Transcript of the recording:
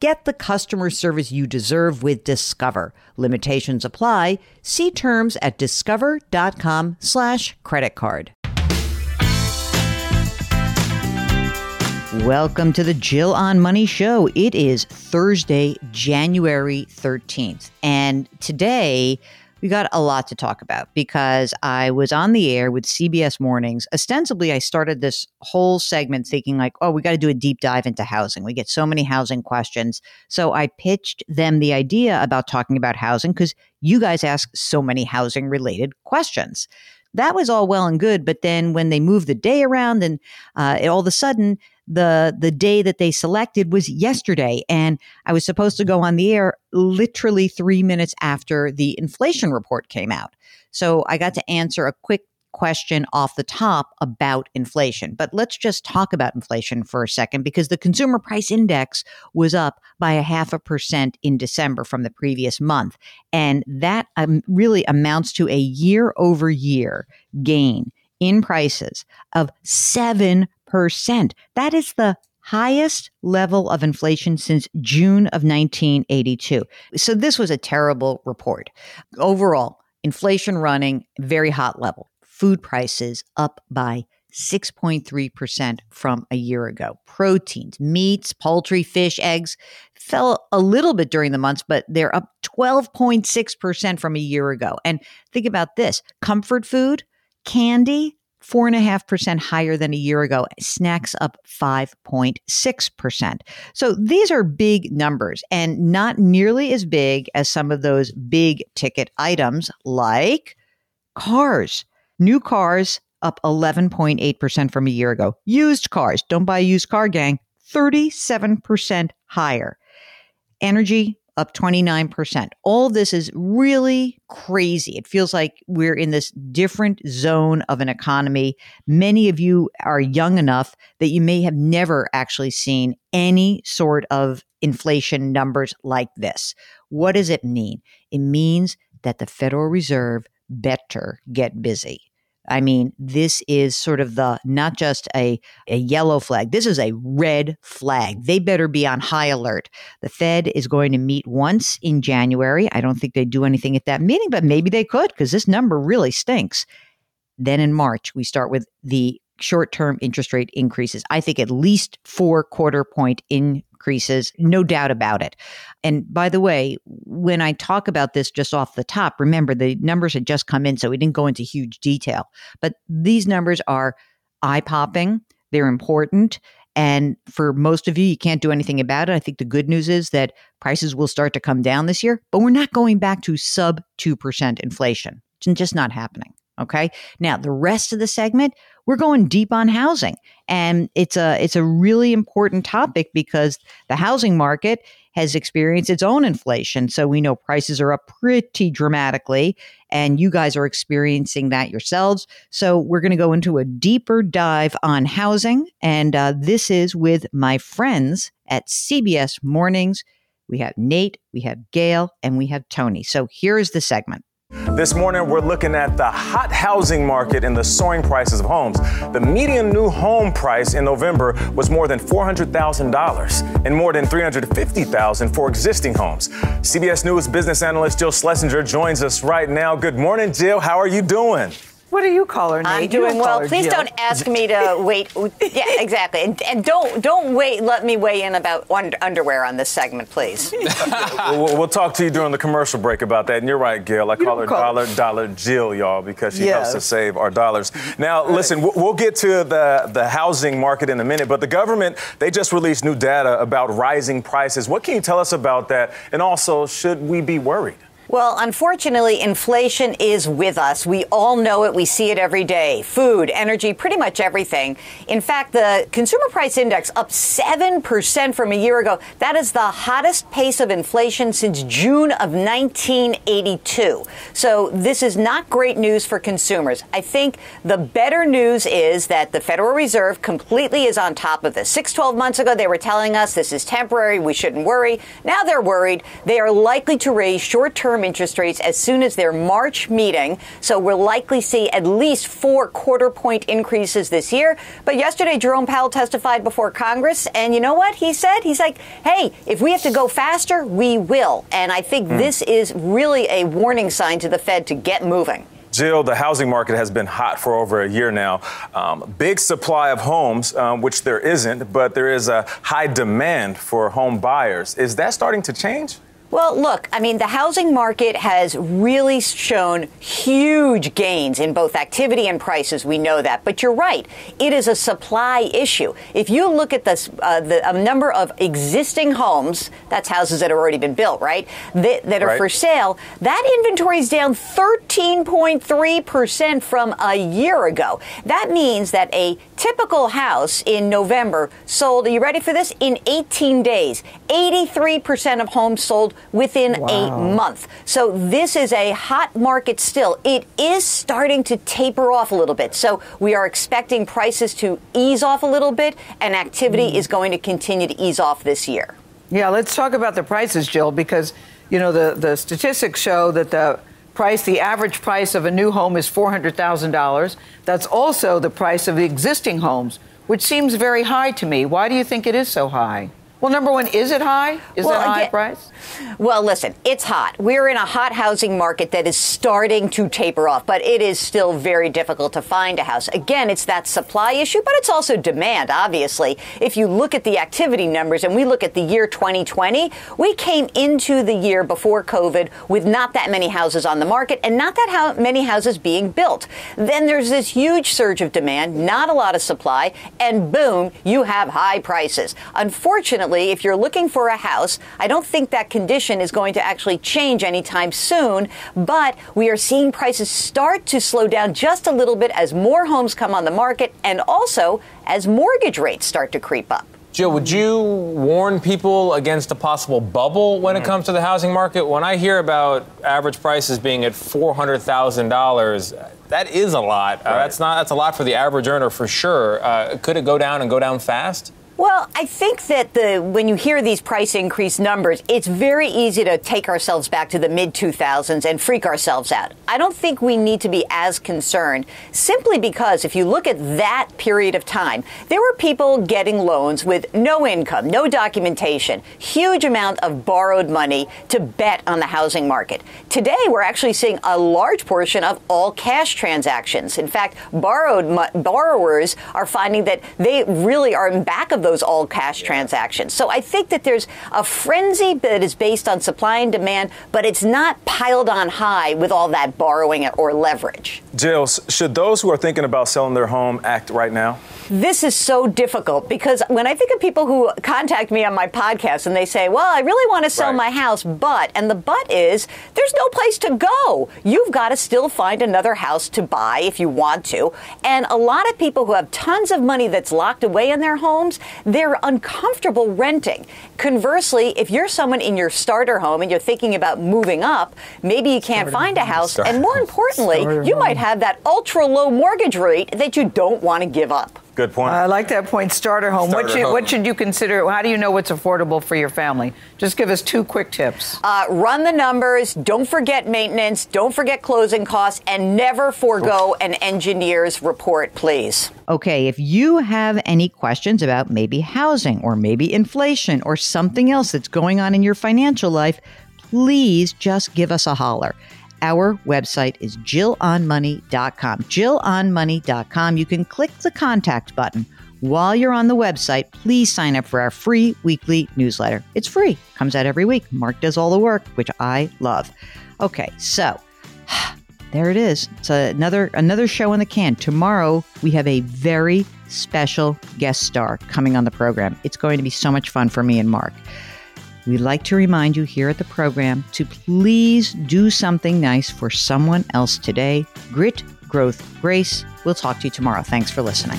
Get the customer service you deserve with Discover. Limitations apply. See terms at discover.com slash credit card. Welcome to the Jill on Money Show. It is Thursday, January 13th. And today we got a lot to talk about because I was on the air with CBS Mornings. Ostensibly, I started this whole segment thinking, like, oh, we got to do a deep dive into housing. We get so many housing questions. So I pitched them the idea about talking about housing because you guys ask so many housing related questions. That was all well and good. But then when they moved the day around and uh, all of a sudden, the the day that they selected was yesterday and I was supposed to go on the air literally 3 minutes after the inflation report came out. So I got to answer a quick question off the top about inflation. But let's just talk about inflation for a second because the consumer price index was up by a half a percent in December from the previous month. And that um, really amounts to a year over year gain in prices of 7%. That is the highest level of inflation since June of 1982. So this was a terrible report. Overall, inflation running very hot level. Food prices up by 6.3% from a year ago. Proteins, meats, poultry, fish, eggs fell a little bit during the months, but they're up 12.6% from a year ago. And think about this comfort food, candy, 4.5% higher than a year ago, snacks up 5.6%. So these are big numbers and not nearly as big as some of those big ticket items like cars. New cars up 11.8% from a year ago. Used cars, don't buy a used car, gang, 37% higher. Energy up 29%. All this is really crazy. It feels like we're in this different zone of an economy. Many of you are young enough that you may have never actually seen any sort of inflation numbers like this. What does it mean? It means that the Federal Reserve better get busy. I mean, this is sort of the not just a, a yellow flag, this is a red flag. They better be on high alert. The Fed is going to meet once in January. I don't think they do anything at that meeting, but maybe they could because this number really stinks. Then in March, we start with the short term interest rate increases. I think at least four quarter point in increases, no doubt about it. And by the way, when I talk about this just off the top, remember the numbers had just come in, so we didn't go into huge detail. But these numbers are eye popping, they're important. And for most of you, you can't do anything about it. I think the good news is that prices will start to come down this year, but we're not going back to sub 2% inflation. It's just not happening. Okay. Now, the rest of the segment, we're going deep on housing. And it's a it's a really important topic because the housing market has experienced its own inflation. So we know prices are up pretty dramatically and you guys are experiencing that yourselves. So we're going to go into a deeper dive on housing and uh, this is with my friends at CBS Mornings. We have Nate, we have Gayle, and we have Tony. So here is the segment. This morning, we're looking at the hot housing market and the soaring prices of homes. The median new home price in November was more than $400,000 and more than $350,000 for existing homes. CBS News business analyst Jill Schlesinger joins us right now. Good morning, Jill. How are you doing? What do you call her, Nate? I'm doing well. Please Jill. don't ask me to wait. Yeah, exactly. And, and, don't don't wait. Let me weigh in about underwear on this segment, please. we'll, we'll, talk to you during the commercial break about that. And you're right, Gayle. I call her call Dollar Dollar Jill, y'all, because she yes. helps us save our dollars. Now, right. listen, we'll get to the the housing market in a minute, but the government they just released new data about rising prices. What can you tell us about that? And also, should we be worried? Well, unfortunately, inflation is with us. We all know it. We see it every day. Food, energy, pretty much everything. In fact, the consumer price index up 7% from a year ago. That is the hottest pace of inflation since June of 1982. So this is not great news for consumers. I think the better news is that the Federal Reserve completely is on top of this. Six, 12 months ago, they were telling us this is temporary. We shouldn't worry. Now they're worried. They are likely to raise short term interest rates as soon as their March meeting. So we'll likely see at least four quarter point increases this year. But yesterday, Jerome Powell testified before Congress. And you know what he said? He's like, hey, if we have to go faster, we will. And I think mm. this is really a warning sign to the Fed to get moving. Jill, the housing market has been hot for over a year now. Um, big supply of homes, um, which there isn't, but there is a high demand for home buyers. Is that starting to change? Well, look, I mean, the housing market has really shown huge gains in both activity and prices. We know that. But you're right. It is a supply issue. If you look at this, uh, the number of existing homes, that's houses that have already been built, right, that, that are right. for sale, that inventory is down 13.3% from a year ago. That means that a typical house in November sold, are you ready for this? In 18 days. 83% of homes sold within wow. a month. So this is a hot market still. It is starting to taper off a little bit. So we are expecting prices to ease off a little bit, and activity mm. is going to continue to ease off this year. Yeah, let's talk about the prices, Jill, because you know the, the statistics show that the price, the average price of a new home is $400,000. That's also the price of the existing homes, which seems very high to me. Why do you think it is so high? Well, number one, is it high? Is well, it high again, price? Well, listen, it's hot. We're in a hot housing market that is starting to taper off, but it is still very difficult to find a house. Again, it's that supply issue, but it's also demand, obviously. If you look at the activity numbers and we look at the year 2020, we came into the year before COVID with not that many houses on the market and not that many houses being built. Then there's this huge surge of demand, not a lot of supply, and boom, you have high prices. Unfortunately, unfortunately, if you're looking for a house, I don't think that condition is going to actually change anytime soon. But we are seeing prices start to slow down just a little bit as more homes come on the market and also as mortgage rates start to creep up. Jill, would you warn people against a possible bubble when it comes to the housing market? When I hear about average prices being at four hundred thousand dollars, that is a lot. Uh, that's not. That's a lot for the average earner for sure. Uh, could it go down and go down fast? Well, I think that the when you hear these price increase numbers, it's very easy to take ourselves back to the mid 2000s and freak ourselves out. I don't think we need to be as concerned simply because if you look at that period of time, there were people getting loans with no income, no documentation, huge amount of borrowed money to bet on the housing market. Today, we're actually seeing a large portion of all cash transactions. In fact, borrowed borrowers are finding that they really are in back of the those all cash transactions. So I think that there's a frenzy that is based on supply and demand, but it's not piled on high with all that borrowing or leverage. Jill, should those who are thinking about selling their home act right now? This is so difficult because when I think of people who contact me on my podcast and they say, Well, I really want to sell right. my house, but, and the but is, there's no place to go. You've got to still find another house to buy if you want to. And a lot of people who have tons of money that's locked away in their homes, they're uncomfortable renting. Conversely, if you're someone in your starter home and you're thinking about moving up, maybe you can't starter find a house. Starter and more importantly, you home. might have that ultra low mortgage rate that you don't want to give up. Good point. I like that point. Starter home. Starter what, should, home. what should you consider? How do you know what's affordable for your family? Just give us two quick tips. Uh, run the numbers. Don't forget maintenance. Don't forget closing costs, and never forego an engineer's report, please. Okay, if you have any questions about maybe housing or maybe inflation or something else that's going on in your financial life, please just give us a holler. Our website is jillonmoney.com. Jillonmoney.com. You can click the contact button. While you're on the website, please sign up for our free weekly newsletter. It's free, comes out every week. Mark does all the work, which I love. Okay, so there it is. It's another another show in the can. Tomorrow we have a very special guest star coming on the program. It's going to be so much fun for me and Mark. We'd like to remind you here at the program to please do something nice for someone else today. Grit, growth, grace. We'll talk to you tomorrow. Thanks for listening.